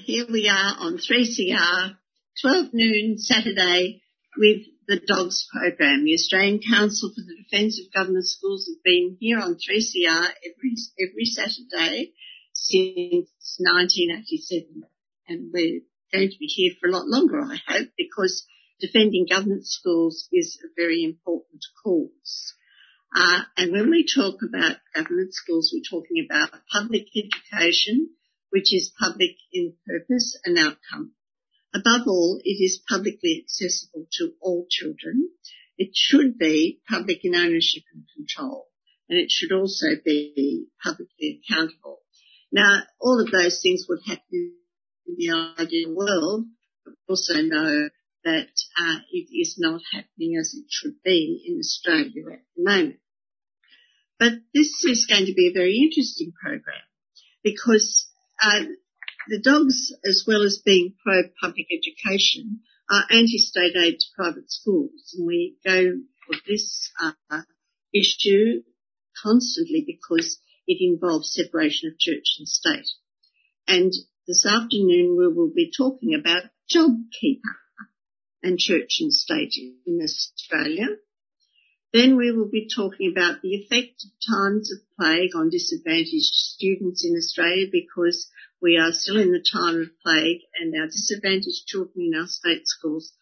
Here we are on 3CR, 12 noon Saturday with the DOGS program. The Australian Council for the Defence of Government Schools have been here on 3CR every, every Saturday since 1987. And we're going to be here for a lot longer, I hope, because defending government schools is a very important cause. Uh, and when we talk about government schools, we're talking about public education, which is public in purpose and outcome. Above all, it is publicly accessible to all children. It should be public in ownership and control, and it should also be publicly accountable. Now, all of those things would happen in the ideal world, but also know that uh, it is not happening as it should be in Australia at the moment. But this is going to be a very interesting program because uh, the dogs, as well as being pro-public education, are anti-state aid to private schools. And we go for this uh, issue constantly because it involves separation of church and state. And this afternoon we will be talking about JobKeeper and church and state in Australia. Then we will be talking about the effect of times of plague on disadvantaged students in Australia because we are still in the time of plague and our disadvantaged children in our state schools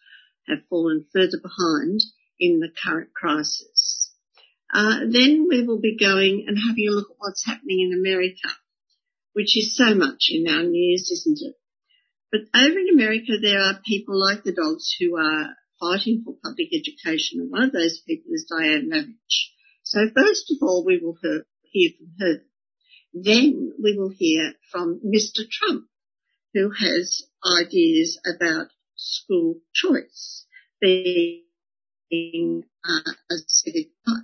have fallen further behind in the current crisis. Uh, then we will be going and having a look at what's happening in America, which is so much in our news, isn't it? But over in America, there are people like the dogs who are fighting for public education, and one of those people is Diane Ravitch. So first of all, we will hear from her. Then we will hear from Mr. Trump, who has ideas about school choice being uh, a civic right.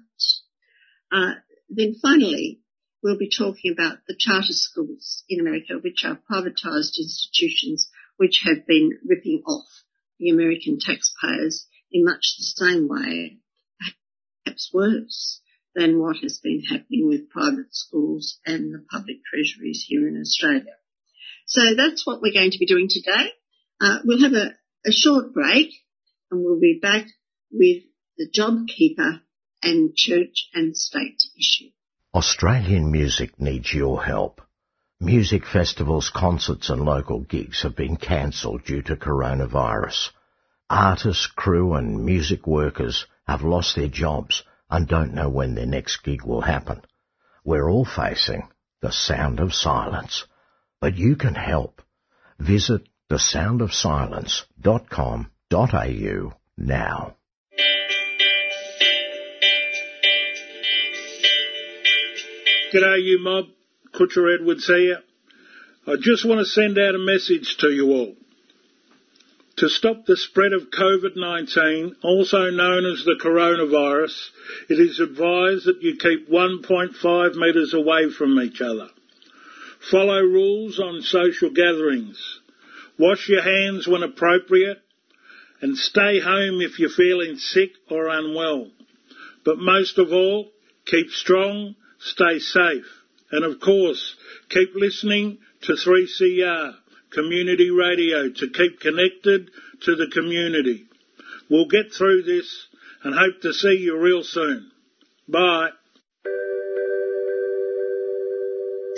Uh, then finally, we'll be talking about the charter schools in America, which are privatised institutions which have been ripping off the American taxpayers in much the same way, perhaps worse than what has been happening with private schools and the public treasuries here in Australia. So that's what we're going to be doing today. Uh, we'll have a, a short break and we'll be back with the JobKeeper and church and state issue. Australian music needs your help. Music festivals, concerts and local gigs have been cancelled due to coronavirus. Artists, crew and music workers have lost their jobs and don't know when their next gig will happen. We're all facing the sound of silence. But you can help. Visit thesoundofsilence.com.au now. G'day you mob. Kutcha Edwards here. I just want to send out a message to you all. To stop the spread of COVID-19, also known as the coronavirus, it is advised that you keep 1.5 metres away from each other. Follow rules on social gatherings. Wash your hands when appropriate and stay home if you're feeling sick or unwell. But most of all, keep strong, stay safe. And of course, keep listening to 3CR, community radio, to keep connected to the community. We'll get through this and hope to see you real soon. Bye.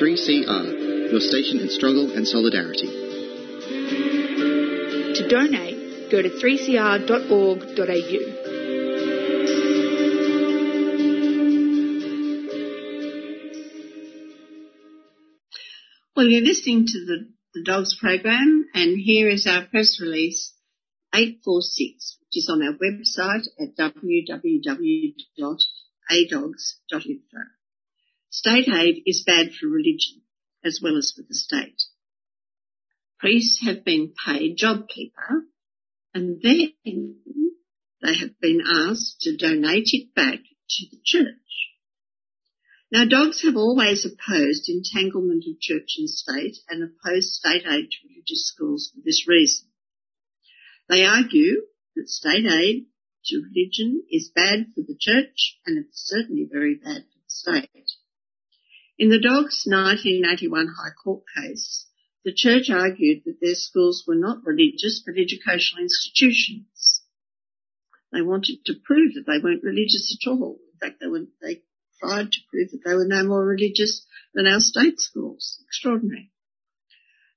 3CR, your station in struggle and solidarity. To donate, go to 3cr.org.au. Well, you're listening to the, the Dogs program, and here is our press release 846, which is on our website at www.adogs.info. State aid is bad for religion as well as for the state. Priests have been paid JobKeeper and then they have been asked to donate it back to the church. Now dogs have always opposed entanglement of church and state and opposed state aid to religious schools for this reason. They argue that state aid to religion is bad for the church and it's certainly very bad for the state. In the Dogs 1981 High Court case, the church argued that their schools were not religious but educational institutions. They wanted to prove that they weren't religious at all. In fact, they were, they tried to prove that they were no more religious than our state schools. Extraordinary.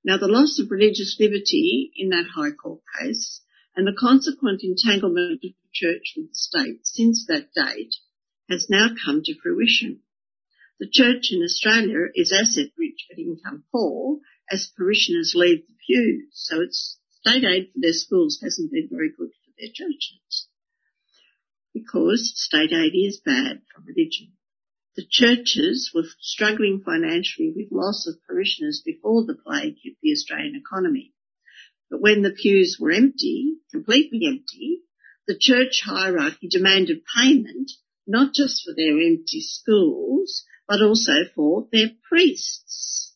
Now the loss of religious liberty in that High Court case and the consequent entanglement of the church with the state since that date has now come to fruition. The church in Australia is asset rich but income poor as parishioners leave the pews, so its state aid for their schools hasn't been very good for their churches. Because state aid is bad for religion. The churches were struggling financially with loss of parishioners before the plague hit the Australian economy. But when the pews were empty, completely empty, the church hierarchy demanded payment not just for their empty schools, but also for their priests.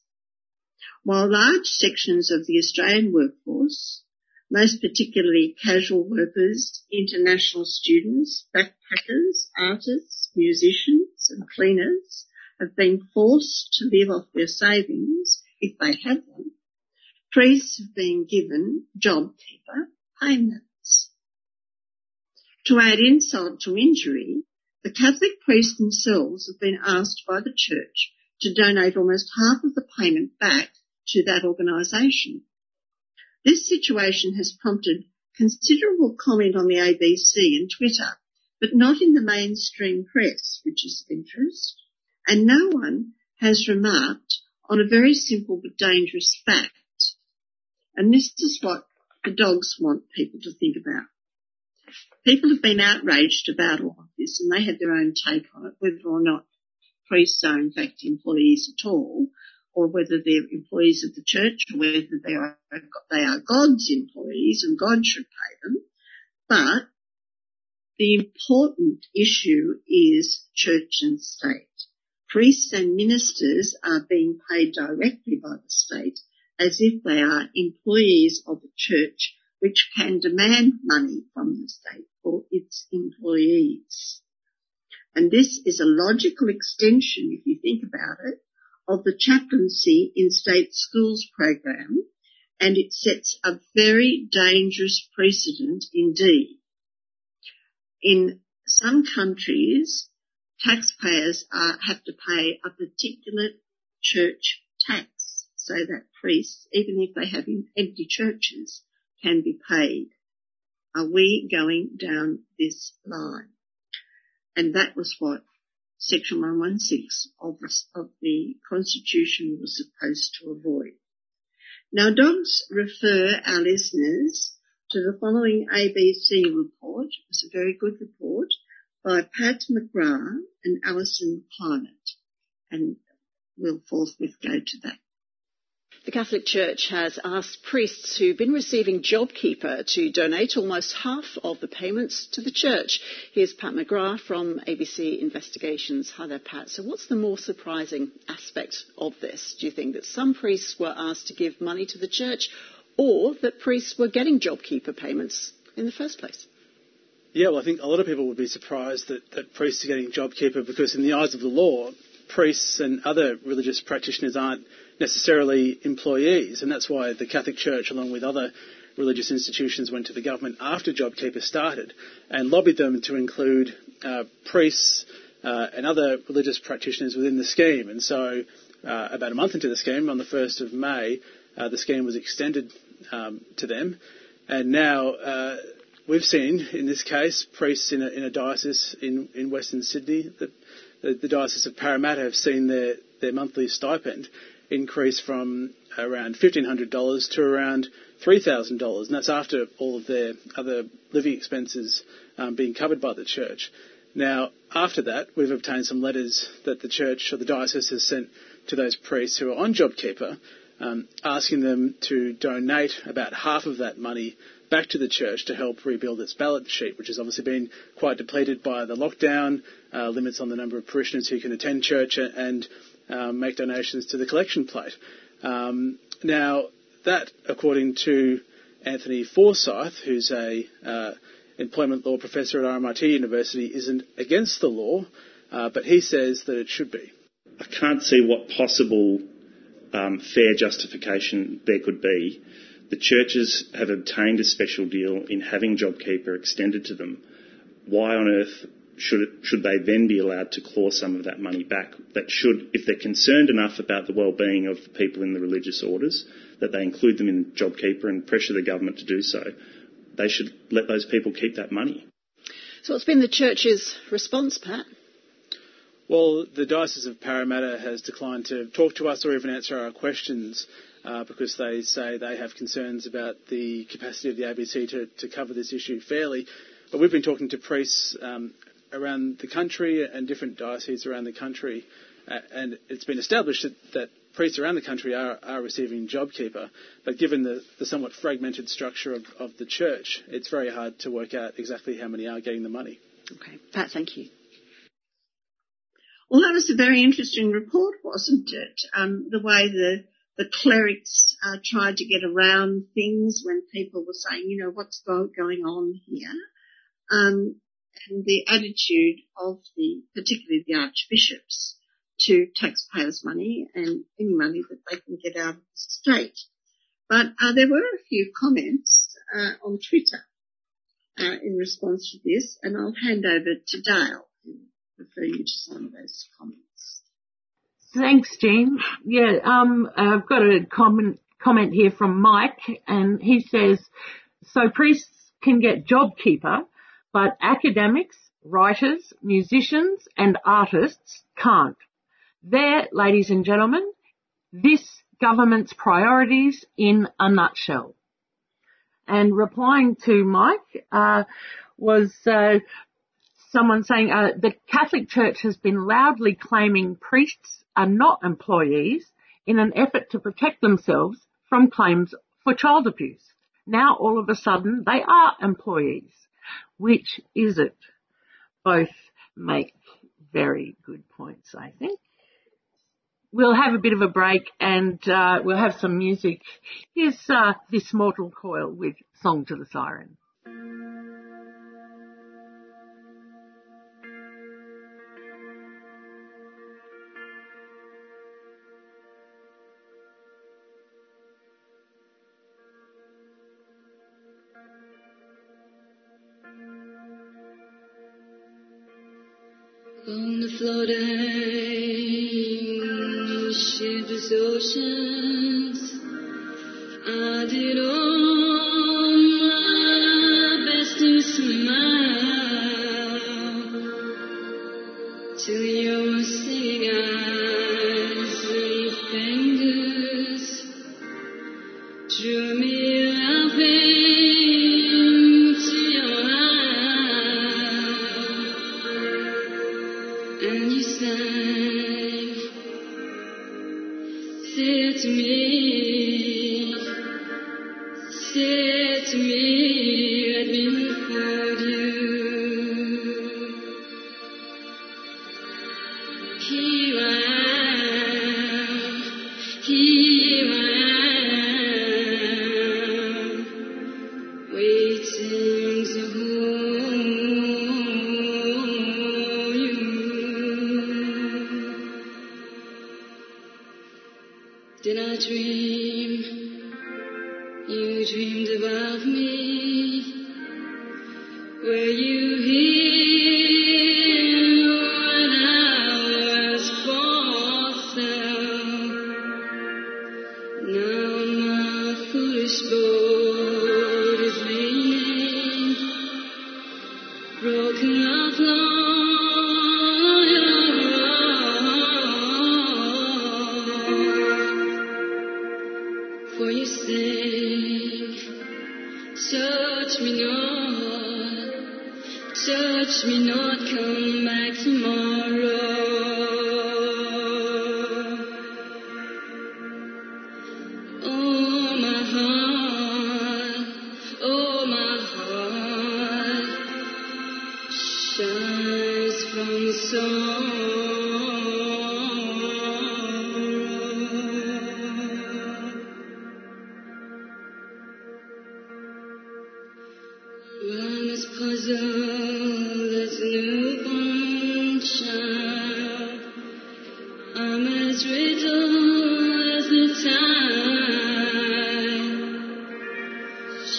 While large sections of the Australian workforce, most particularly casual workers, international students, backpackers, artists, musicians and cleaners have been forced to live off their savings if they have them, priests have been given JobKeeper payments. To add insult to injury, the Catholic priests themselves have been asked by the Church to donate almost half of the payment back to that organisation. This situation has prompted considerable comment on the ABC and Twitter, but not in the mainstream press, which is of interest, and no one has remarked on a very simple but dangerous fact. And this is what the dogs want people to think about. People have been outraged about all of this and they have their own take on it, whether or not priests are in fact employees at all, or whether they're employees of the church, or whether they are, they are God's employees and God should pay them. But the important issue is church and state. Priests and ministers are being paid directly by the state as if they are employees of the church which can demand money from the state its employees. And this is a logical extension, if you think about it, of the chaplaincy in state schools program, and it sets a very dangerous precedent indeed. In some countries, taxpayers are, have to pay a particular church tax so that priests, even if they have empty churches, can be paid. Are we going down this line? And that was what Section 116 of the, of the Constitution was supposed to avoid. Now dogs refer our listeners to the following ABC report. It was a very good report by Pat McGrath and Alison Climate. And we'll forthwith go to that. The Catholic Church has asked priests who've been receiving JobKeeper to donate almost half of the payments to the church. Here's Pat McGrath from ABC Investigations. Hi there, Pat. So what's the more surprising aspect of this? Do you think that some priests were asked to give money to the church or that priests were getting JobKeeper payments in the first place? Yeah, well, I think a lot of people would be surprised that, that priests are getting JobKeeper because in the eyes of the law, priests and other religious practitioners aren't necessarily employees, and that's why the Catholic Church, along with other religious institutions, went to the government after JobKeeper started and lobbied them to include uh, priests uh, and other religious practitioners within the scheme. And so uh, about a month into the scheme, on the 1st of May, uh, the scheme was extended um, to them. And now uh, we've seen, in this case, priests in a, in a diocese in, in Western Sydney, the, the, the, Diocese of Parramatta, have seen their, their monthly stipend increase from around $1,500 to around $3,000. And that's after all of their other living expenses um, being covered by the church. Now, after that, we've obtained some letters that the church or the diocese has sent to those priests who are on JobKeeper, um, asking them to donate about half of that money back to the church to help rebuild its balance sheet, which has obviously been quite depleted by the lockdown, uh, limits on the number of parishioners who can attend church, and um, make donations to the collection plate. Um, now, that, according to Anthony Forsyth, who's a uh, employment law professor at RMIT University, isn't against the law, uh, but he says that it should be. I can't see what possible um, fair justification there could be. The churches have obtained a special deal in having JobKeeper extended to them. Why on earth should, it, should they then be allowed to claw some of that money back? That should, if they're concerned enough about the well-being of the people in the religious orders, that they include them in JobKeeper and pressure the government to do so, they should let those people keep that money. So what's been the church's response, Pat? Well, the Diocese of Parramatta has declined to talk to us or even answer our questions uh, because they say they have concerns about the capacity of the ABC to, to cover this issue fairly. But we've been talking to priests um, around the country and different dioceses around the country, and it's been established that, that, priests around the country are, are receiving JobKeeper. But given the, the somewhat fragmented structure of, of the church, it's very hard to work out exactly how many are getting the money. Okay, Pat, thank you. Well, that was a very interesting report, wasn't it? Um, the way the the clerics uh, tried to get around things when people were saying, you know, what's going on here, um, and the attitude of the, particularly the archbishops, to taxpayers' money and any money that they can get out of the state. But uh, there were a few comments uh, on Twitter uh, in response to this, and I'll hand over to Dale refer you to some of those comments. Thanks, Jean. Yeah, um, I've got a comment, comment here from Mike, and he says, so priests can get JobKeeper, but academics, writers, musicians, and artists can't. There, ladies and gentlemen, this government's priorities in a nutshell. And replying to Mike uh, was uh, someone saying uh, the Catholic Church has been loudly claiming priests are not employees in an effort to protect themselves from claims for child abuse. Now all of a sudden they are employees. Which is it? Both make very good points, I think. We'll have a bit of a break and uh, we'll have some music. Here's uh, this Mortal Coil with Song to the Siren. To me, say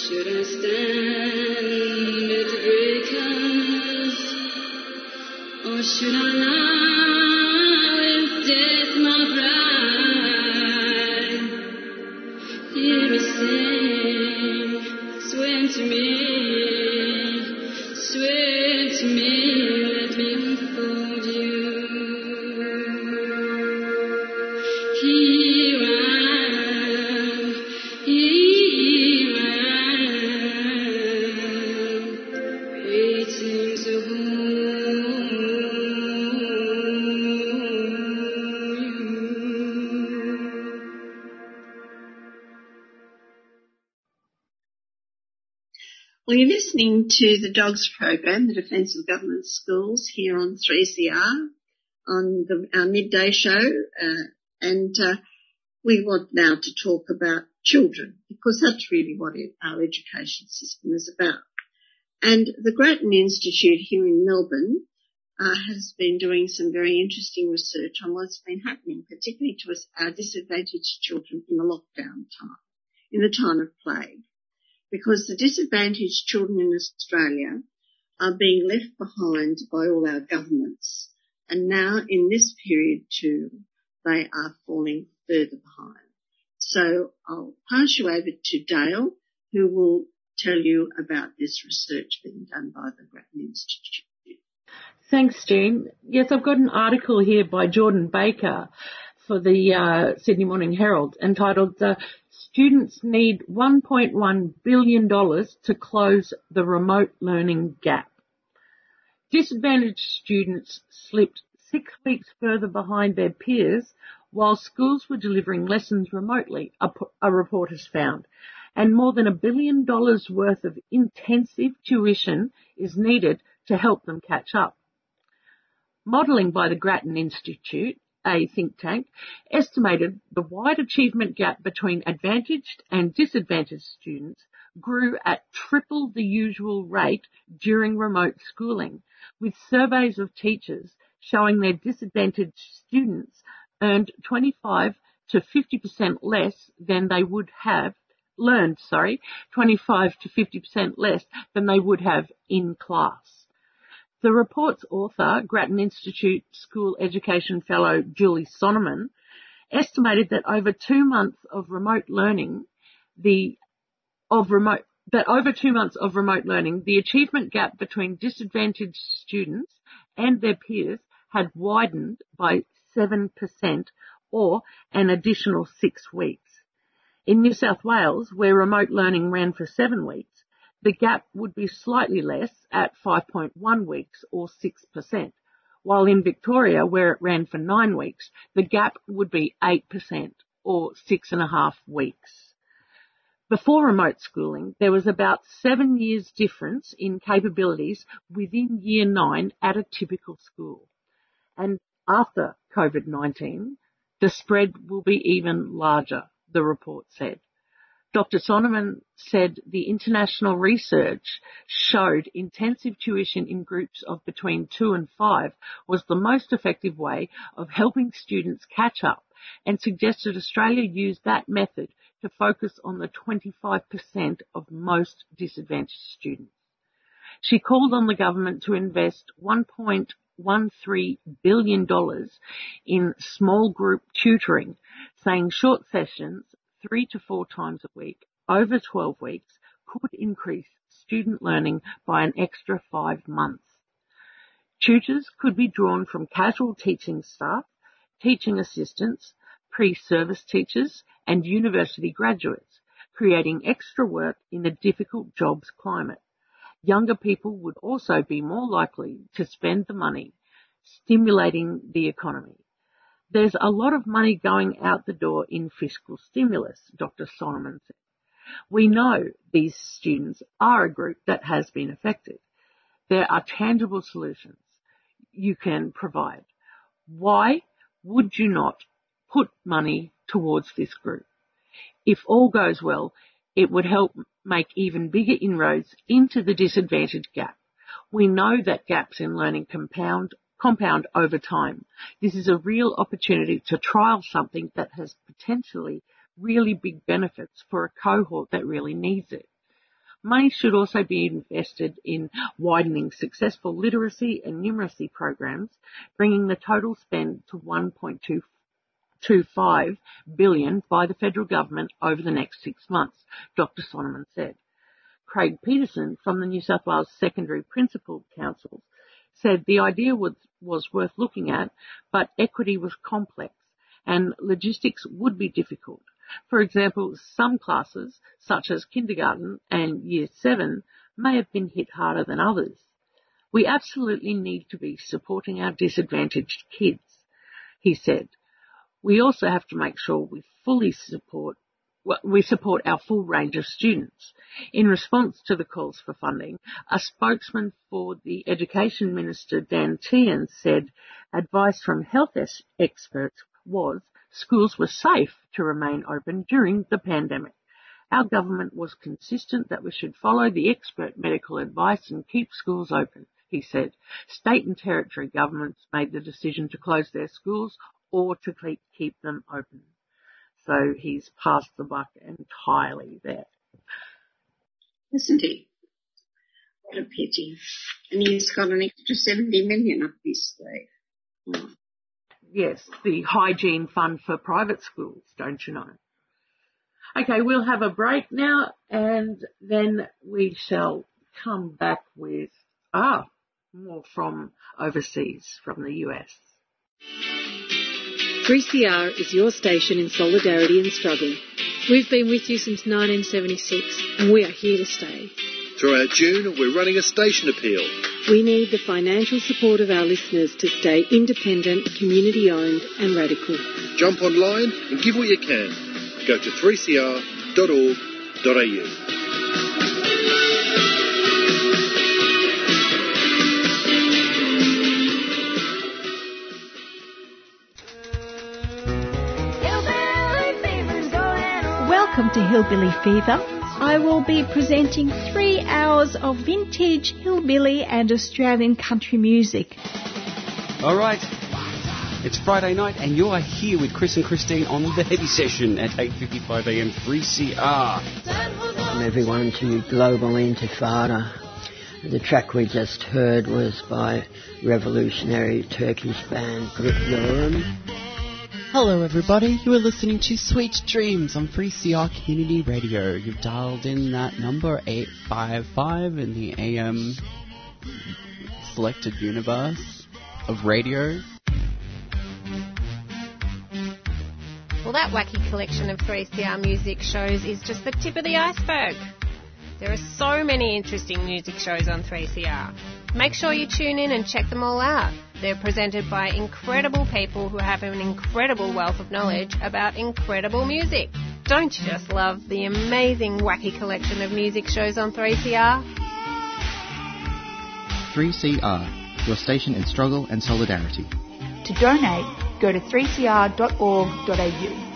Should I stand at the breakers, or should I lie to the Dogs program, the Defence of Government Schools, here on 3CR on the, our midday show, uh, and uh, we want now to talk about children because that's really what it, our education system is about. And the Grattan Institute here in Melbourne uh, has been doing some very interesting research on what's been happening, particularly to us, our disadvantaged children in the lockdown time, in the time of plague because the disadvantaged children in Australia are being left behind by all our governments. And now in this period too, they are falling further behind. So I'll pass you over to Dale, who will tell you about this research being done by the Grattan Institute. Thanks, Jean. Yes, I've got an article here by Jordan Baker for the uh, Sydney Morning Herald entitled Students Need $1.1 billion to Close the Remote Learning Gap. Disadvantaged students slipped six weeks further behind their peers while schools were delivering lessons remotely, a, report has found. And more than a billion dollars worth of intensive tuition is needed to help them catch up. Modelling by the Grattan Institute, a think tank, estimated the wide achievement gap between advantaged and disadvantaged students grew at triple the usual rate during remote schooling, with surveys of teachers showing their disadvantaged students earned 25 to 50% less than they would have learned, sorry, 25 to 50% less than they would have in class. The report's author, Grattan Institute School Education Fellow Julie Sonnemann, estimated that over two months of remote learning, the of remote that over two months of remote learning, the achievement gap between disadvantaged students and their peers had widened by 7% or an additional six weeks. In New South Wales, where remote learning ran for seven weeks, the gap would be slightly less at 5.1 weeks or 6%, while in Victoria, where it ran for nine weeks, the gap would be 8% or six and a half weeks. Before remote schooling, there was about seven years difference in capabilities within year nine at a typical school. And after COVID-19, the spread will be even larger, the report said. Dr. Sonnemann said the international research showed intensive tuition in groups of between two and five was the most effective way of helping students catch up and suggested Australia use that method to focus on the 25% of most disadvantaged students. She called on the government to invest 1.13 billion dollars in small group tutoring, saying short sessions three to four times a week over 12 weeks could increase student learning by an extra five months. Tutors could be drawn from casual teaching staff, teaching assistants, pre-service teachers and university graduates, creating extra work in a difficult jobs climate. Younger people would also be more likely to spend the money stimulating the economy. There's a lot of money going out the door in fiscal stimulus, Dr. Solomon said. We know these students are a group that has been affected. There are tangible solutions you can provide. Why would you not put money towards this group? If all goes well, it would help make even bigger inroads into the disadvantaged gap. We know that gaps in learning compound compound over time. This is a real opportunity to trial something that has potentially really big benefits for a cohort that really needs it. Money should also be invested in widening successful literacy and numeracy programs, bringing the total spend to 1.25 billion by the federal government over the next six months, Dr. Solomon said. Craig Petersen from the New South Wales Secondary Principal Council said the idea was, was worth looking at, but equity was complex and logistics would be difficult. For example, some classes, such as kindergarten and year seven, may have been hit harder than others. We absolutely need to be supporting our disadvantaged kids, he said. We also have to make sure we fully support we support our full range of students. In response to the calls for funding, a spokesman for the Education Minister Dan Tehan said advice from health experts was schools were safe to remain open during the pandemic. Our government was consistent that we should follow the expert medical advice and keep schools open, he said. State and territory governments made the decision to close their schools or to keep them open. So he's passed the buck entirely there. Isn't he? What a pity. And he's got an extra 70 million up his sleeve. Hmm. Yes, the hygiene fund for private schools, don't you know? Okay, we'll have a break now and then we shall come back with, ah, more from overseas, from the US. 3CR is your station in solidarity and struggle. We've been with you since 1976 and we are here to stay. Throughout June, we're running a station appeal. We need the financial support of our listeners to stay independent, community owned and radical. Jump online and give what you can. Go to 3cr.org.au. welcome to Hillbilly Fever. I will be presenting three hours of vintage hillbilly and Australian country music. All right. It's Friday night, and you are here with Chris and Christine on the Heavy Session at 8:55 a.m. 3CR. Welcome everyone to Global Intifada. The track we just heard was by revolutionary Turkish band Grup Yorum. Hello, everybody. You are listening to Sweet Dreams on 3CR Community Radio. You've dialed in that number 855 in the AM selected universe of radio. Well, that wacky collection of 3CR music shows is just the tip of the iceberg. There are so many interesting music shows on 3CR. Make sure you tune in and check them all out. They're presented by incredible people who have an incredible wealth of knowledge about incredible music. Don't you just love the amazing wacky collection of music shows on 3CR? 3CR, your station in struggle and solidarity. To donate, go to 3cr.org.au.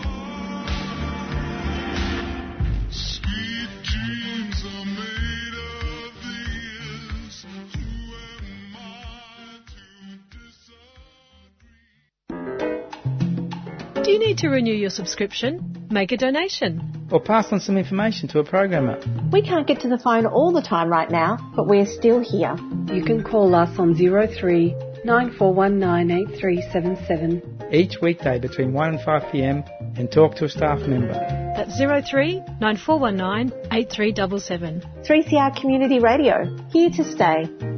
you need to renew your subscription? Make a donation. Or pass on some information to a programmer. We can't get to the phone all the time right now, but we're still here. You can call us on 03 9419 Each weekday between 1 and 5 pm and talk to a staff member. at 03 9419 8377. 3CR Community Radio, here to stay.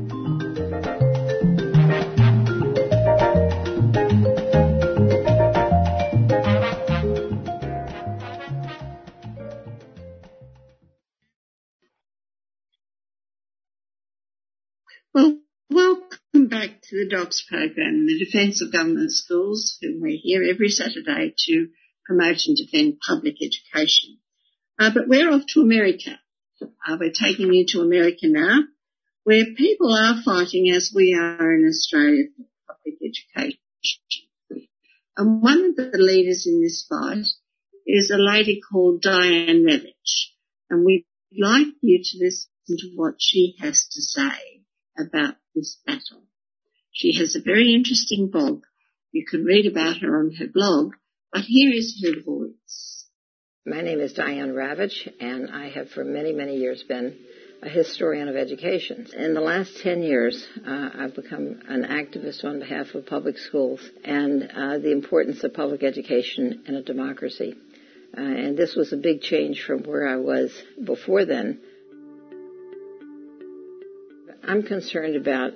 Back to the DOGS program, the Defence of Government Schools, whom we're here every Saturday to promote and defend public education. Uh, but we're off to America. Uh, we're taking you to America now, where people are fighting as we are in Australia for public education. And one of the leaders in this fight is a lady called Diane Ravitch. And we'd like you to listen to what she has to say about this battle. She has a very interesting blog. You can read about her on her blog, but here is her voice. My name is Diane Ravitch, and I have for many, many years been a historian of education. In the last 10 years, uh, I've become an activist on behalf of public schools and uh, the importance of public education in a democracy. Uh, and this was a big change from where I was before then. I'm concerned about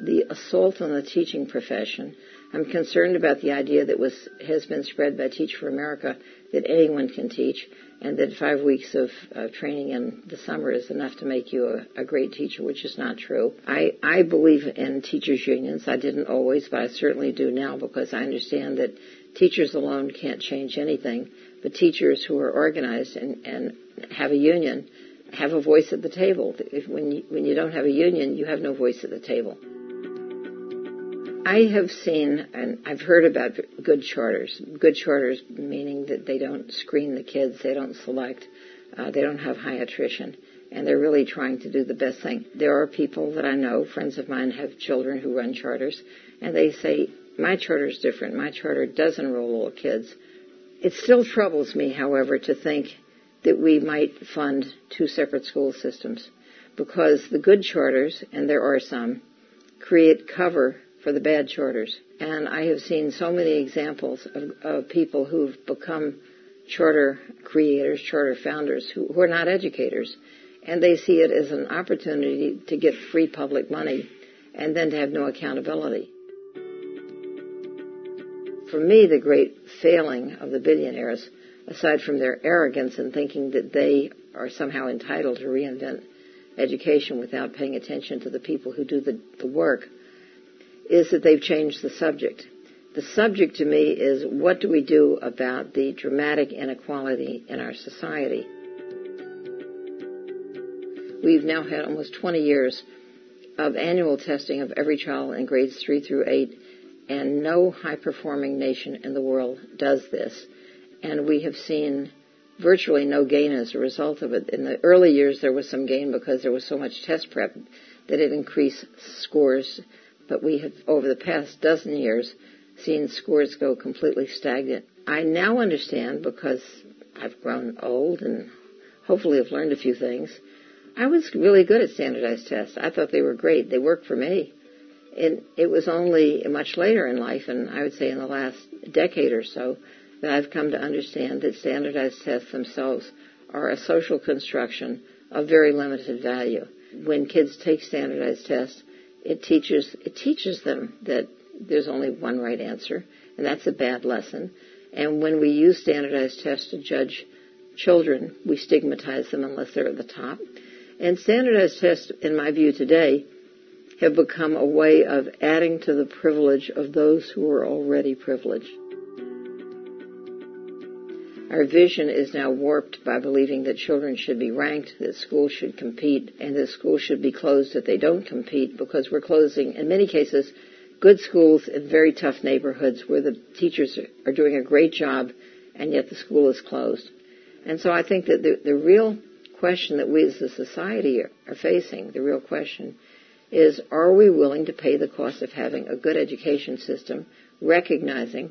the assault on the teaching profession. I'm concerned about the idea that was has been spread by Teach for America that anyone can teach, and that five weeks of uh, training in the summer is enough to make you a, a, great teacher, which is not true. I, I believe in teachers unions. I didn't always, but I certainly do now because I understand that teachers alone can't change anything, but teachers who are organized and, and have a union have a voice at the table. If, when, you, when you don't have a union, you have no voice at the table. I have seen and I've heard about good charters. Good charters meaning that they don't screen the kids, they don't select, uh, they don't have high attrition, and they're really trying to do the best thing. There are people that I know, friends of mine have children who run charters, and they say, my charter is different. My charter does enroll all kids. It still troubles me, however, to think that we might fund two separate school systems because the good charters, and there are some, create cover for the bad charters. And I have seen so many examples of, of people who've become charter creators, charter founders, who, who are not educators, and they see it as an opportunity to get free public money and then to have no accountability. For me, the great failing of the billionaires, aside from their arrogance in thinking that they are somehow entitled to reinvent education without paying attention to the people who do the, the work, is that they've changed the subject. The subject to me is what do we do about the dramatic inequality in our society? We've now had almost 20 years of annual testing of every child in grades 3 through 8, and no high performing nation in the world does this. And we have seen virtually no gain as a result of it. In the early years, there was some gain because there was so much test prep that it increased scores but we have, over the past dozen years, seen scores go completely stagnant. I now understand because I've grown old and hopefully have learned a few things. I was really good at standardized tests. I thought they were great. They worked for me. And it was only much later in life, and I would say in the last decade or so, that I've come to understand that standardized tests themselves are a social construction of very limited value. When kids take standardized tests, it teaches it teaches them that there's only one right answer, and that's a bad lesson. And when we use standardized tests to judge children, we stigmatize them unless they're at the top. And standardized tests, in my view today, have become a way of adding to the privilege of those who are already privileged. Our vision is now warped by believing that children should be ranked, that schools should compete, and that schools should be closed if they don't compete because we're closing, in many cases, good schools in very tough neighborhoods where the teachers are doing a great job and yet the school is closed. And so I think that the, the real question that we as a society are, are facing, the real question, is are we willing to pay the cost of having a good education system, recognizing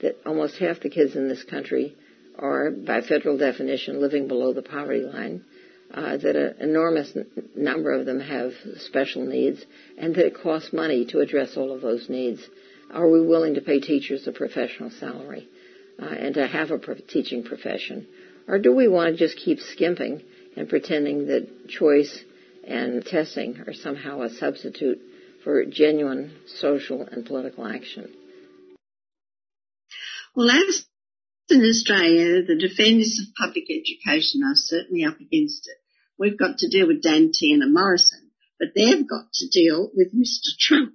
that almost half the kids in this country are, by federal definition, living below the poverty line, uh, that an enormous n- number of them have special needs, and that it costs money to address all of those needs. Are we willing to pay teachers a professional salary uh, and to have a pro- teaching profession? Or do we want to just keep skimping and pretending that choice and testing are somehow a substitute for genuine social and political action? Well, as in Australia, the defenders of public education are certainly up against it. We've got to deal with Dan Tehan and Morrison, but they've got to deal with Mr. Trump.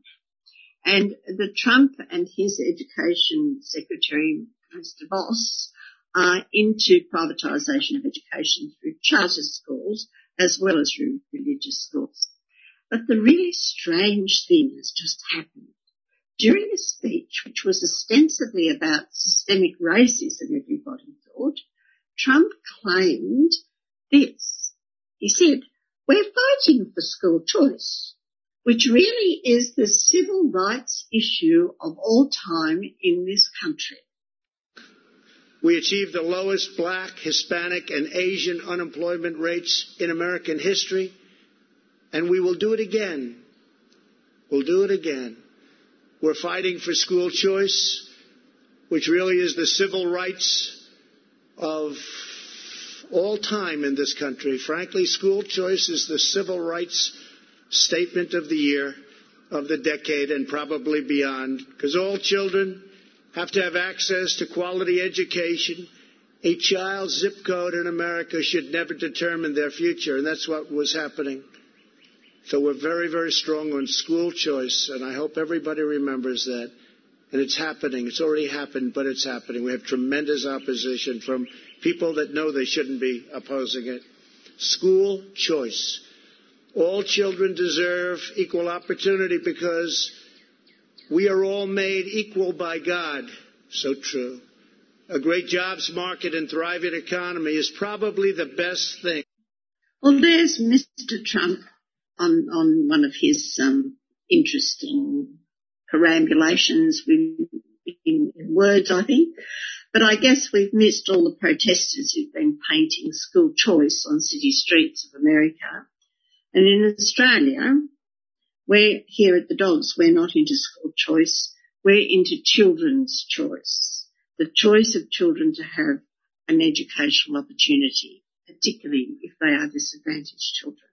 And the Trump and his education secretary, Mrs. DeVos, are into privatisation of education through charter schools as well as through religious schools. But the really strange thing has just happened. During a speech which was ostensibly about systemic racism, everybody thought, Trump claimed this. He said, we're fighting for school choice which really is the civil rights issue of all time in this country. We achieved the lowest black, Hispanic, and Asian unemployment rates in American history, and we will do it again. We'll do it again. We're fighting for school choice, which really is the civil rights of all time in this country. Frankly, school choice is the civil rights statement of the year, of the decade, and probably beyond, because all children have to have access to quality education. A child's zip code in America should never determine their future, and that's what was happening. So we're very, very strong on school choice, and I hope everybody remembers that. And it's happening. It's already happened, but it's happening. We have tremendous opposition from people that know they shouldn't be opposing it. School choice. All children deserve equal opportunity because we are all made equal by God. So true. A great jobs market and thriving economy is probably the best thing. Well, there's Mr. Trump on, on one of his um, interesting perambulations in, in, in words, I think. But I guess we've missed all the protesters who've been painting school choice on city streets of America and in Australia, we're here at the Dogs, we're not into school choice, we're into children's choice. The choice of children to have an educational opportunity, particularly if they are disadvantaged children.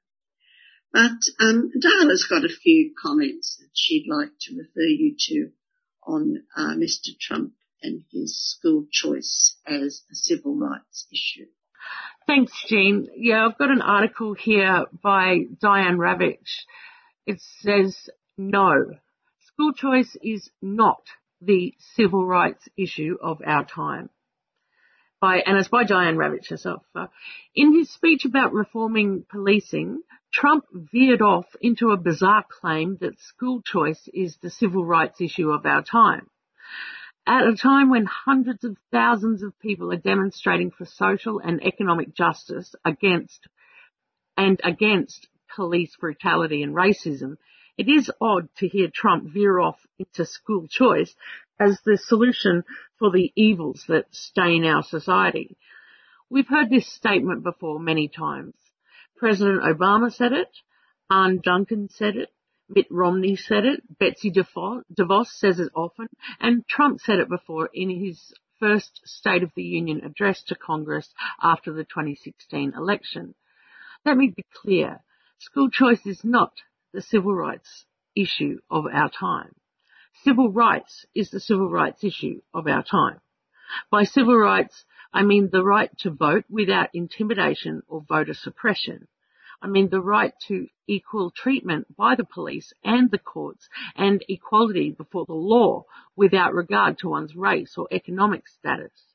But um, Darla's got a few comments that she'd like to refer you to on uh, Mr. Trump and his school choice as a civil rights issue. Thanks, Jean. Yeah, I've got an article here by Diane Ravitch. It says, no, school choice is not the civil rights issue of our time. By, and it's by Diane Ravitch herself. Uh, in his speech about reforming policing, Trump veered off into a bizarre claim that school choice is the civil rights issue of our time at a time when hundreds of thousands of people are demonstrating for social and economic justice against and against police brutality and racism, it is odd to hear Trump veer off into school choice as the solution for the evils that stain our society. We've heard this statement before many times. President Obama said it, Arne Duncan said it, Mitt Romney said it, Betsy DeVos says it often, and Trump said it before in his first State of the Union address to Congress after the 2016 election. Let me be clear. School choice is not the civil rights issue of our time. Civil rights is the civil rights issue of our time. By civil rights, I mean the right to vote without intimidation or voter suppression. I mean the right to equal treatment by the police and the courts and equality before the law without regard to one's race or economic status.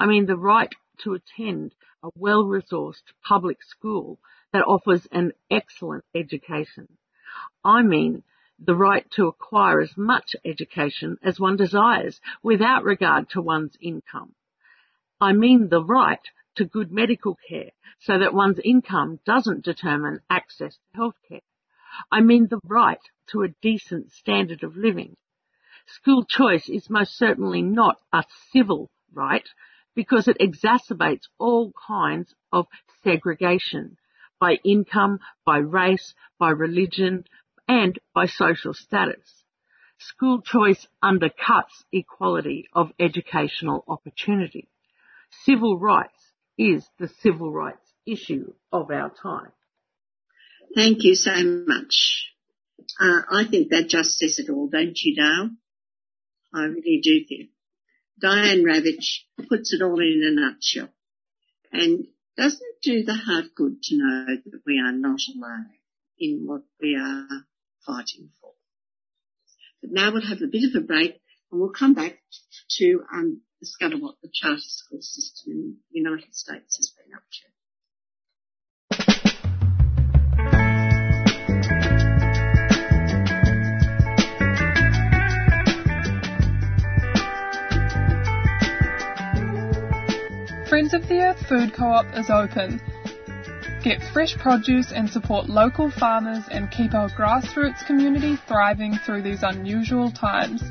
I mean the right to attend a well-resourced public school that offers an excellent education. I mean the right to acquire as much education as one desires without regard to one's income. I mean the right to good medical care so that one's income doesn't determine access to healthcare. I mean the right to a decent standard of living. School choice is most certainly not a civil right because it exacerbates all kinds of segregation by income, by race, by religion, and by social status. School choice undercuts equality of educational opportunity. Civil rights is the civil rights issue of our time. Thank you so much. Uh, I think that just says it all, don't you, Dale? I really do think. Diane Ravitch puts it all in a nutshell. And doesn't it do the heart good to know that we are not alone in what we are fighting for? But now we'll have a bit of a break and we'll come back to um, discover what the charter school system in the United States has been up to. Friends of the Earth Food Co-op is open. Get fresh produce and support local farmers and keep our grassroots community thriving through these unusual times.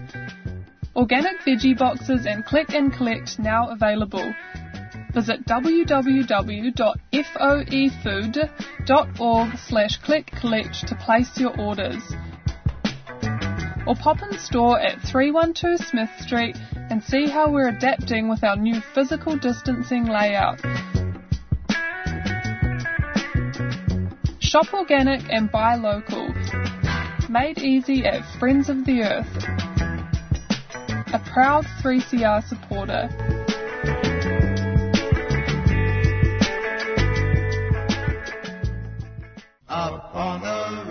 Organic veggie boxes and click and collect now available. Visit www.foefood.org slash click collect to place your orders. Or pop in store at 312 Smith Street and see how we're adapting with our new physical distancing layout. Shop organic and buy local. Made easy at Friends of the Earth. A proud 3CR supporter. Up on the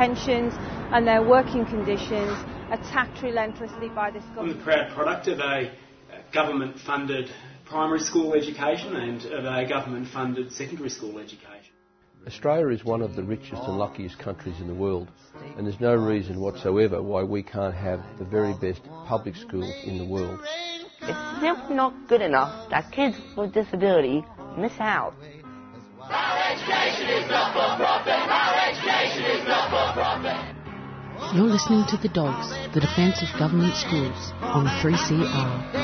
pensions, and their working conditions attacked relentlessly by this government. I'm the proud product of a government funded primary school education and of a government funded secondary school education. Australia is one of the richest and luckiest countries in the world, and there's no reason whatsoever why we can't have the very best public schools in the world. It's simply not good enough that kids with disability miss out. You're listening to The Dogs, the Defence of Government Schools on 3CR.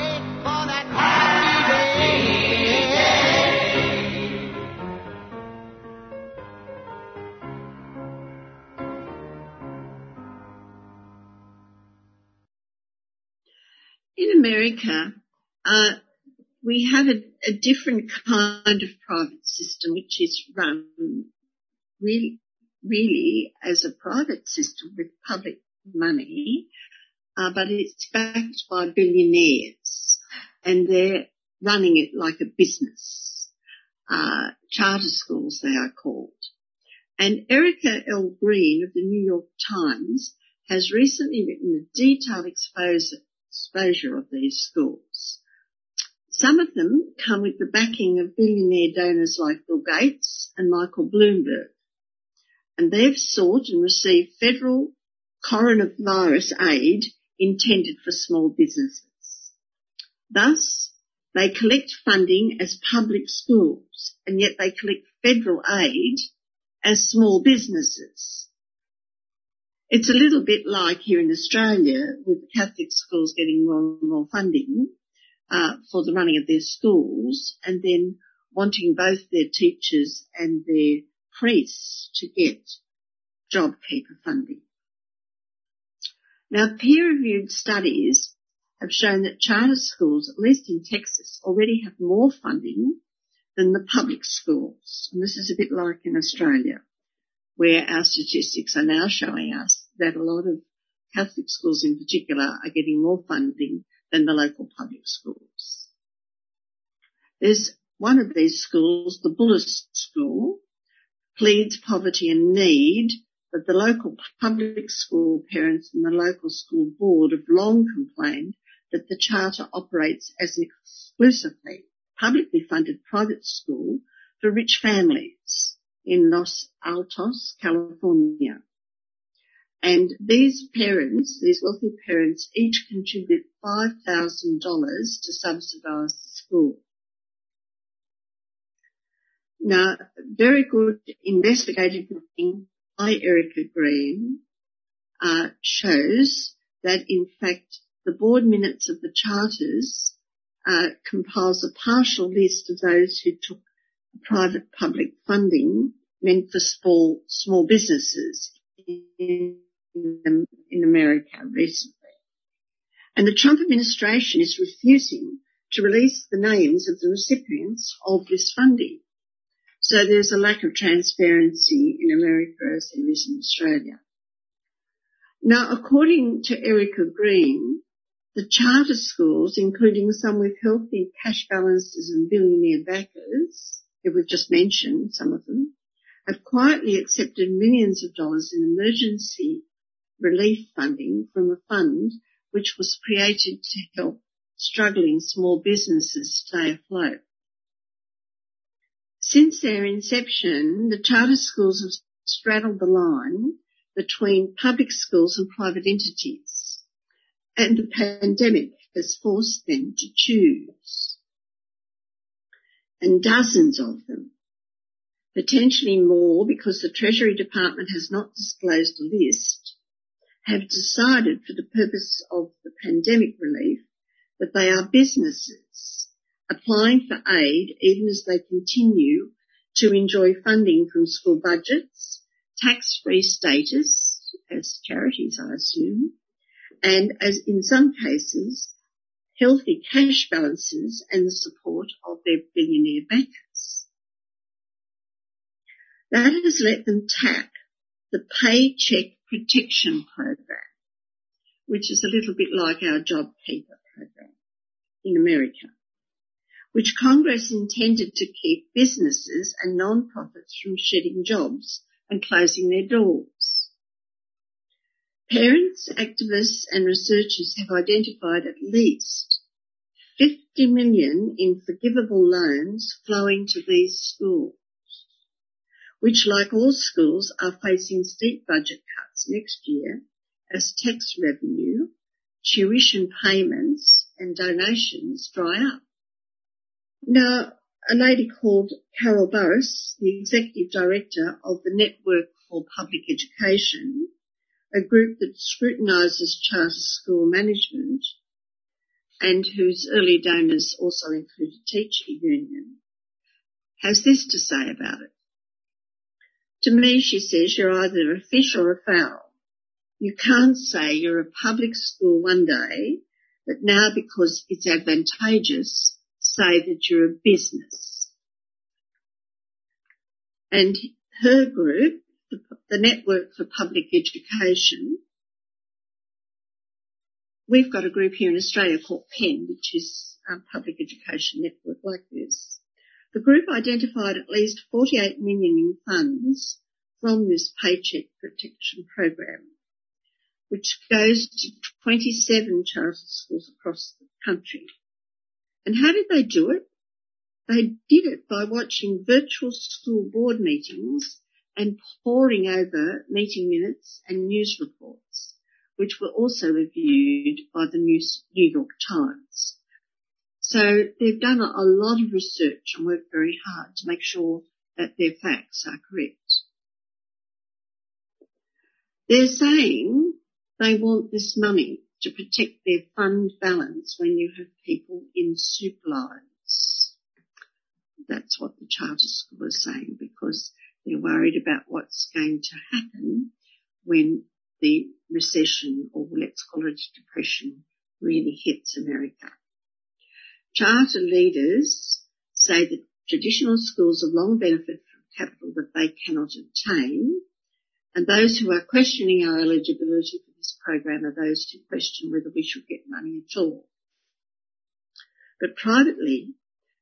In America, uh, we have a, a, different kind of private system, which is run really, really as a private system with public money, uh, but it's backed by billionaires, and they're running it like a business. Uh, charter schools, they are called. And Erica L. Green of the New York Times has recently written a detailed exposure, exposure of these schools. Some of them come with the backing of billionaire donors like Bill Gates and Michael Bloomberg. And they've sought and received federal coronavirus aid intended for small businesses. Thus, they collect funding as public schools and yet they collect federal aid as small businesses. It's a little bit like here in Australia with Catholic schools getting more and more funding uh, for the running of their schools and then wanting both their teachers and their to get JobKeeper funding. Now peer-reviewed studies have shown that charter schools, at least in Texas, already have more funding than the public schools. And this is a bit like in Australia, where our statistics are now showing us that a lot of Catholic schools in particular are getting more funding than the local public schools. There's one of these schools, the Bullis School, pleads poverty and need, but the local public school parents and the local school board have long complained that the charter operates as an exclusively publicly funded private school for rich families in Los Altos, California. And these parents, these wealthy parents, each contribute $5,000 to subsidise the school. Now, very good investigative reporting by Erica Green uh, shows that in fact the board minutes of the charters uh, compiles a partial list of those who took private public funding meant for small small businesses in, in America recently. And the Trump administration is refusing to release the names of the recipients of this funding. So there's a lack of transparency in America as there is in Australia. Now, according to Erica Green, the charter schools, including some with healthy cash balances and billionaire backers, who we've just mentioned some of them, have quietly accepted millions of dollars in emergency relief funding from a fund which was created to help struggling small businesses stay afloat. Since their inception, the charter schools have straddled the line between public schools and private entities and the pandemic has forced them to choose. And dozens of them, potentially more because the Treasury Department has not disclosed a list, have decided for the purpose of the pandemic relief that they are businesses applying for aid even as they continue to enjoy funding from school budgets, tax-free status as charities, I assume, and as in some cases, healthy cash balances and the support of their billionaire backers. That has let them tap the Paycheck Protection Program, which is a little bit like our JobKeeper program in America, which Congress intended to keep businesses and non-profits from shedding jobs and closing their doors. Parents, activists and researchers have identified at least 50 million in forgivable loans flowing to these schools, which like all schools are facing steep budget cuts next year as tax revenue, tuition payments and donations dry up. Now, a lady called Carol Burris, the executive director of the Network for Public Education, a group that scrutinises charter school management and whose early donors also include a teacher union, has this to say about it. To me, she says, you're either a fish or a fowl. You can't say you're a public school one day but now because it's advantageous, say that you're a business. And her group, the, the Network for Public Education, we've got a group here in Australia called PEN, which is a public education network like this. The group identified at least 48 million in funds from this paycheck protection program, which goes to 27 charter schools across the country. And how did they do it? They did it by watching virtual school board meetings and poring over meeting minutes and news reports, which were also reviewed by the New York Times. So they've done a lot of research and worked very hard to make sure that their facts are correct. They're saying they want this money to protect their fund balance when you have people in super lines. That's what the charter school is saying because they're worried about what's going to happen when the recession or let's call it depression really hits America. Charter leaders say that traditional schools have long benefited from capital that they cannot obtain, and those who are questioning our eligibility program are those who question whether we should get money at all. But privately,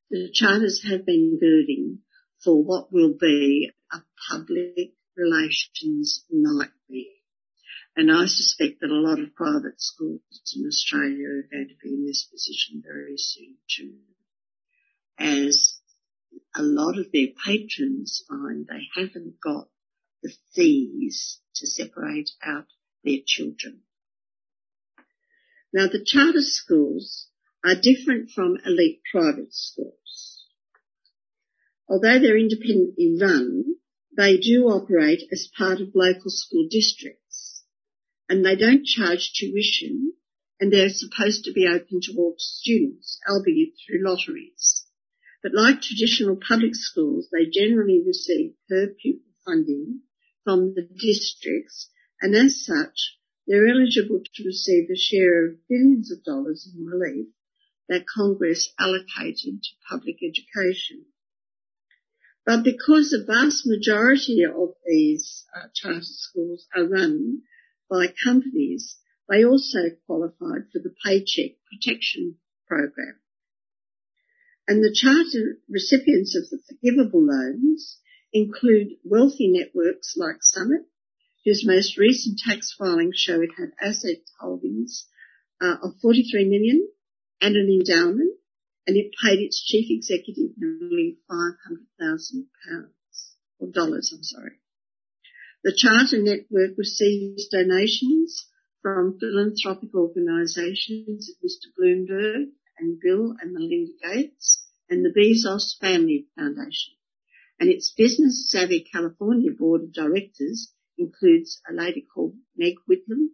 the charters have been girding for what will be a public relations nightmare. And I suspect that a lot of private schools in Australia are going to be in this position very soon too. As a lot of their patrons find they haven't got the fees to separate out their children. Now the charter schools are different from elite private schools. Although they're independently run, they do operate as part of local school districts and they don't charge tuition and they're supposed to be open to all students, albeit through lotteries. But like traditional public schools, they generally receive per pupil funding from the districts and as such, they're eligible to receive a share of billions of dollars in relief that Congress allocated to public education. But because the vast majority of these uh, charter schools are run by companies, they also qualified for the Paycheck Protection Program. And the charter recipients of the forgivable loans include wealthy networks like Summit, whose most recent tax filings show it had asset holdings uh, of 43 million and an endowment, and it paid its chief executive nearly 500,000 pounds, or dollars, I'm sorry. The Charter Network receives donations from philanthropic organisations Mr. Bloomberg and Bill and Melinda Gates and the Bezos Family Foundation. And its Business Savvy California Board of Directors includes a lady called Meg Whitman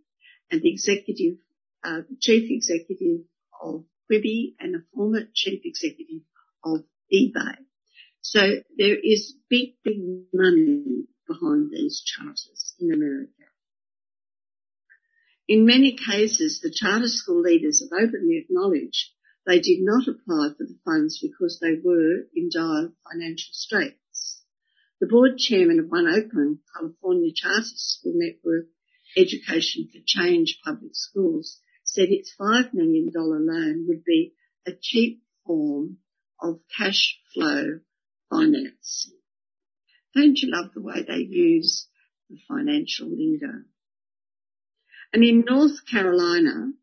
and the executive, uh, chief executive of Quibi and a former chief executive of eBay. So there is big, big money behind these charters in America. In many cases, the charter school leaders have openly acknowledged they did not apply for the funds because they were in dire financial straits. The board chairman of one Oakland, California charter school network, Education for Change Public Schools, said its $5 million loan would be a cheap form of cash flow financing. Don't you love the way they use the financial lingo? And in North Carolina,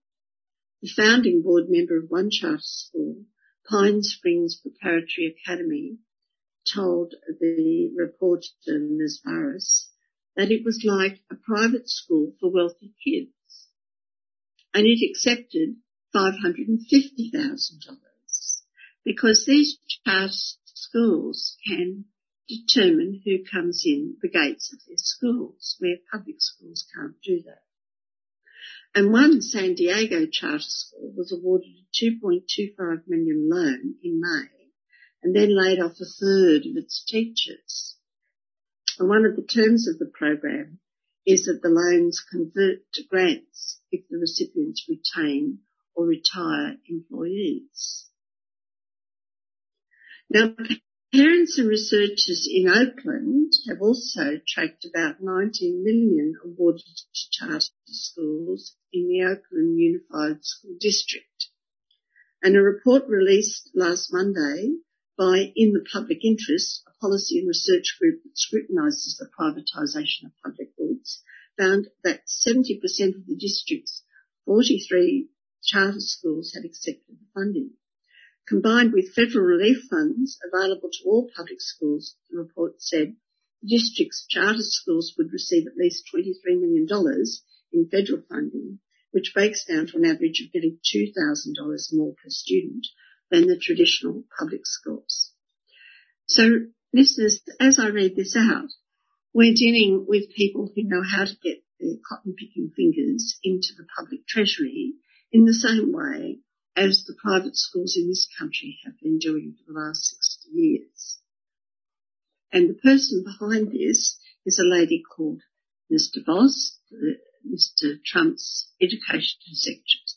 the founding board member of one charter school, Pine Springs Preparatory Academy, told the reporter Ms. Burris that it was like a private school for wealthy kids. And it accepted $550,000 because these charter schools can determine who comes in the gates of their schools, where public schools can't do that. And one San Diego charter school was awarded a 2.25 million loan in May and then laid off a third of its teachers. And one of the terms of the program is that the loans convert to grants if the recipients retain or retire employees. Now, parents and researchers in Oakland have also tracked about 19 million awarded to charter schools in the Oakland Unified School District. And a report released last Monday by In the Public Interest, a policy and research group that scrutinises the privatisation of public goods, found that 70% of the district's 43 charter schools had accepted the funding. Combined with federal relief funds available to all public schools, the report said the district's charter schools would receive at least $23 million in federal funding, which breaks down to an average of getting $2,000 more per student than the traditional public schools. So listeners, as I read this out, we're dealing with people who know how to get their cotton picking fingers into the public treasury in the same way as the private schools in this country have been doing for the last 60 years. And the person behind this is a lady called Mrs. DeVos, Mr. Trump's education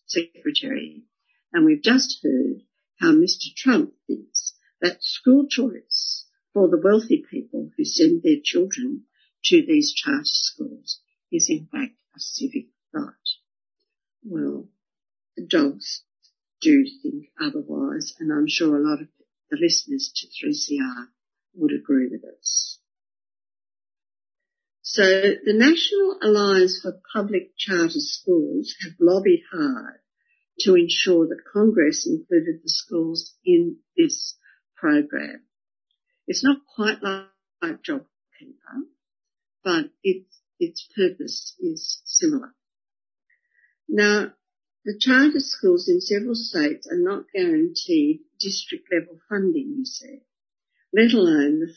secretary. And we've just heard how Mr. Trump thinks that school choice for the wealthy people who send their children to these charter schools is in fact a civic right. Well, the dogs do think otherwise, and I'm sure a lot of the listeners to 3CR would agree with us. So the National Alliance for Public Charter Schools have lobbied hard to ensure that Congress included the schools in this program. It's not quite like, JobKeeper, but its, its purpose is similar. Now, the charter schools in several states are not guaranteed district level funding, you see, let alone the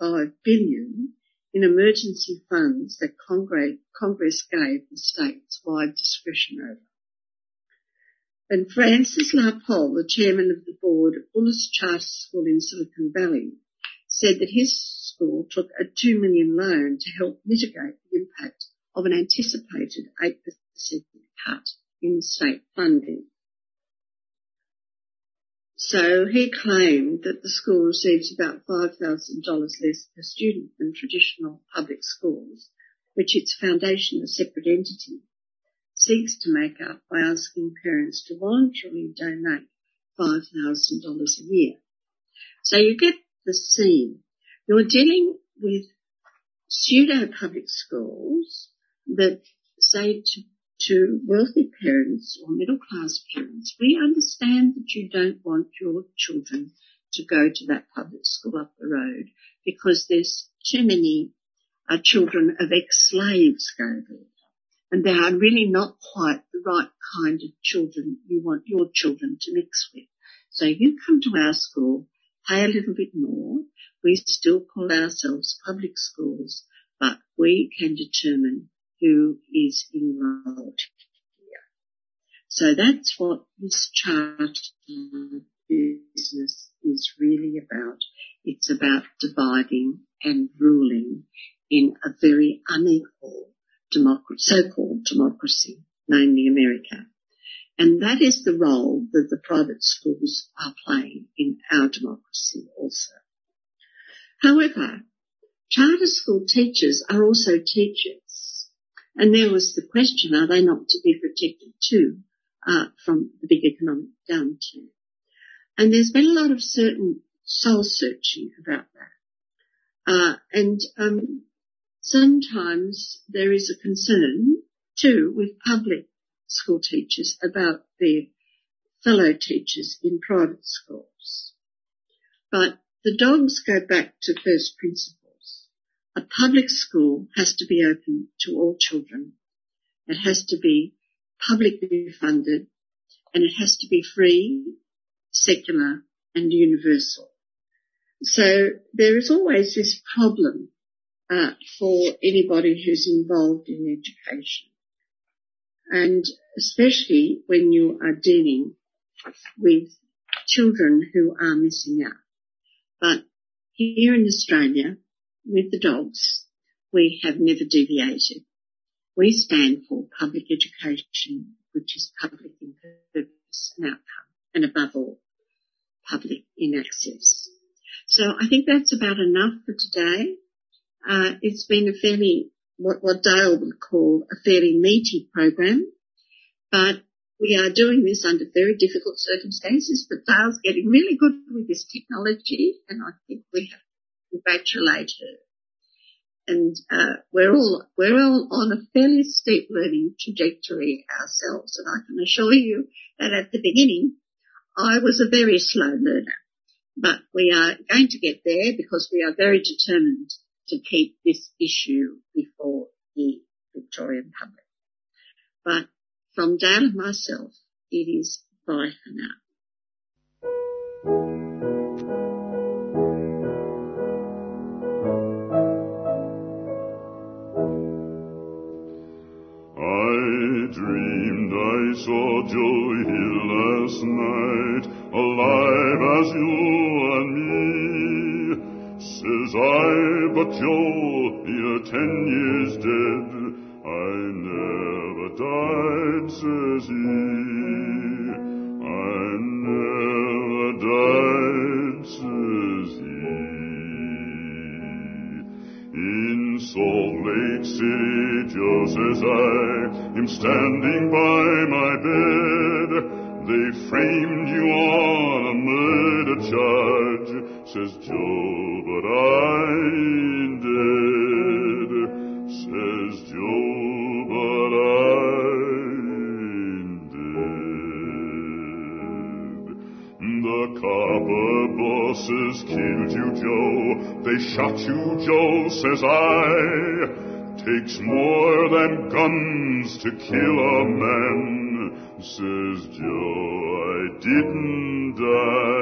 13.5 billion in emergency funds that Congress gave the states wide discretion over. And Francis LaPole, the chairman of the board of Bullis Charter School in Silicon Valley, said that his school took a two million loan to help mitigate the impact of an anticipated 8% cut in state funding. So he claimed that the school receives about $5,000 less per student than traditional public schools, which its foundation, a separate entity, seeks to make up by asking parents to voluntarily donate $5,000 a year. So you get the scene. You're dealing with pseudo public schools that say to, to wealthy parents or middle class parents, we understand that you don't want your children to go to that public school up the road because there's too many uh, children of ex-slaves go there and they are really not quite the right kind of children you want your children to mix with. So you come to our school, pay a little bit more. We still call ourselves public schools, but we can determine who is enrolled here. So that's what this chart business is really about. It's about dividing and ruling in a very unequal so-called democracy, namely America. And that is the role that the private schools are playing in our democracy also. However, charter school teachers are also teachers. And there was the question, are they not to be protected too uh, from the big economic downturn? And there's been a lot of certain soul searching about that. Uh, and um, sometimes there is a concern too with public school teachers about their fellow teachers in private schools. But the dogs go back to first principles. A public school has to be open to all children. It has to be publicly funded and it has to be free, secular and universal. So there is always this problem uh, for anybody who's involved in education. And especially when you are dealing with children who are missing out. But here in Australia, with the dogs, we have never deviated. We stand for public education which is public in purpose and outcome, and above all, public in access. So I think that's about enough for today. Uh, it's been a fairly, what, what Dale would call a fairly meaty program, but we are doing this under very difficult circumstances, but Dale's getting really good with this technology, and I think we have to congratulate her. And uh, we're all we're all on a fairly steep learning trajectory ourselves, and I can assure you that at the beginning I was a very slow learner, but we are going to get there because we are very determined to keep this issue before the Victorian public. But from Dale and myself, it is bye for now. I dreamed I saw Joe Hill last night, alive as you and me. Says I, but you're ten years dead. I never died, says he. I never died, says he. In Salt Lake City, Joe says I am standing by my bed. They framed you on a murder charge, says Joe, but I dead, says Joe, but I dead. The copper bosses killed you, Joe. They shot you, Joe, says I. Takes more than guns to kill a man, says Joe. I didn't die,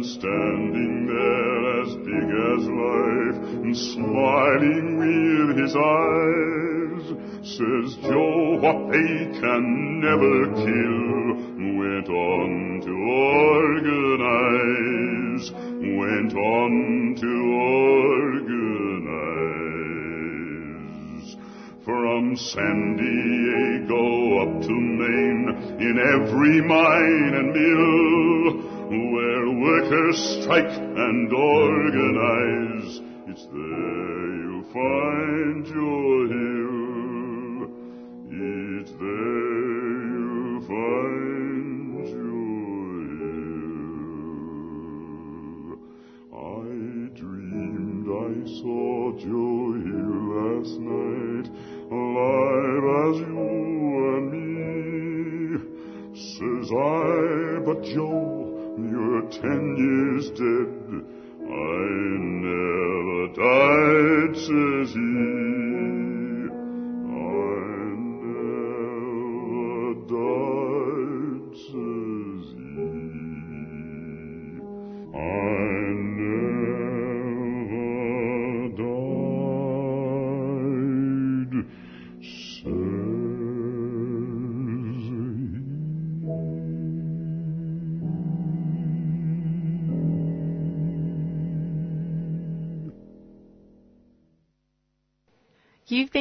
And standing there as big as life, and smiling with his eyes, says Joe, what they can never kill, went on to organize, went on to organize. From San Diego up to Maine, in every mine and mill, and organize, it's there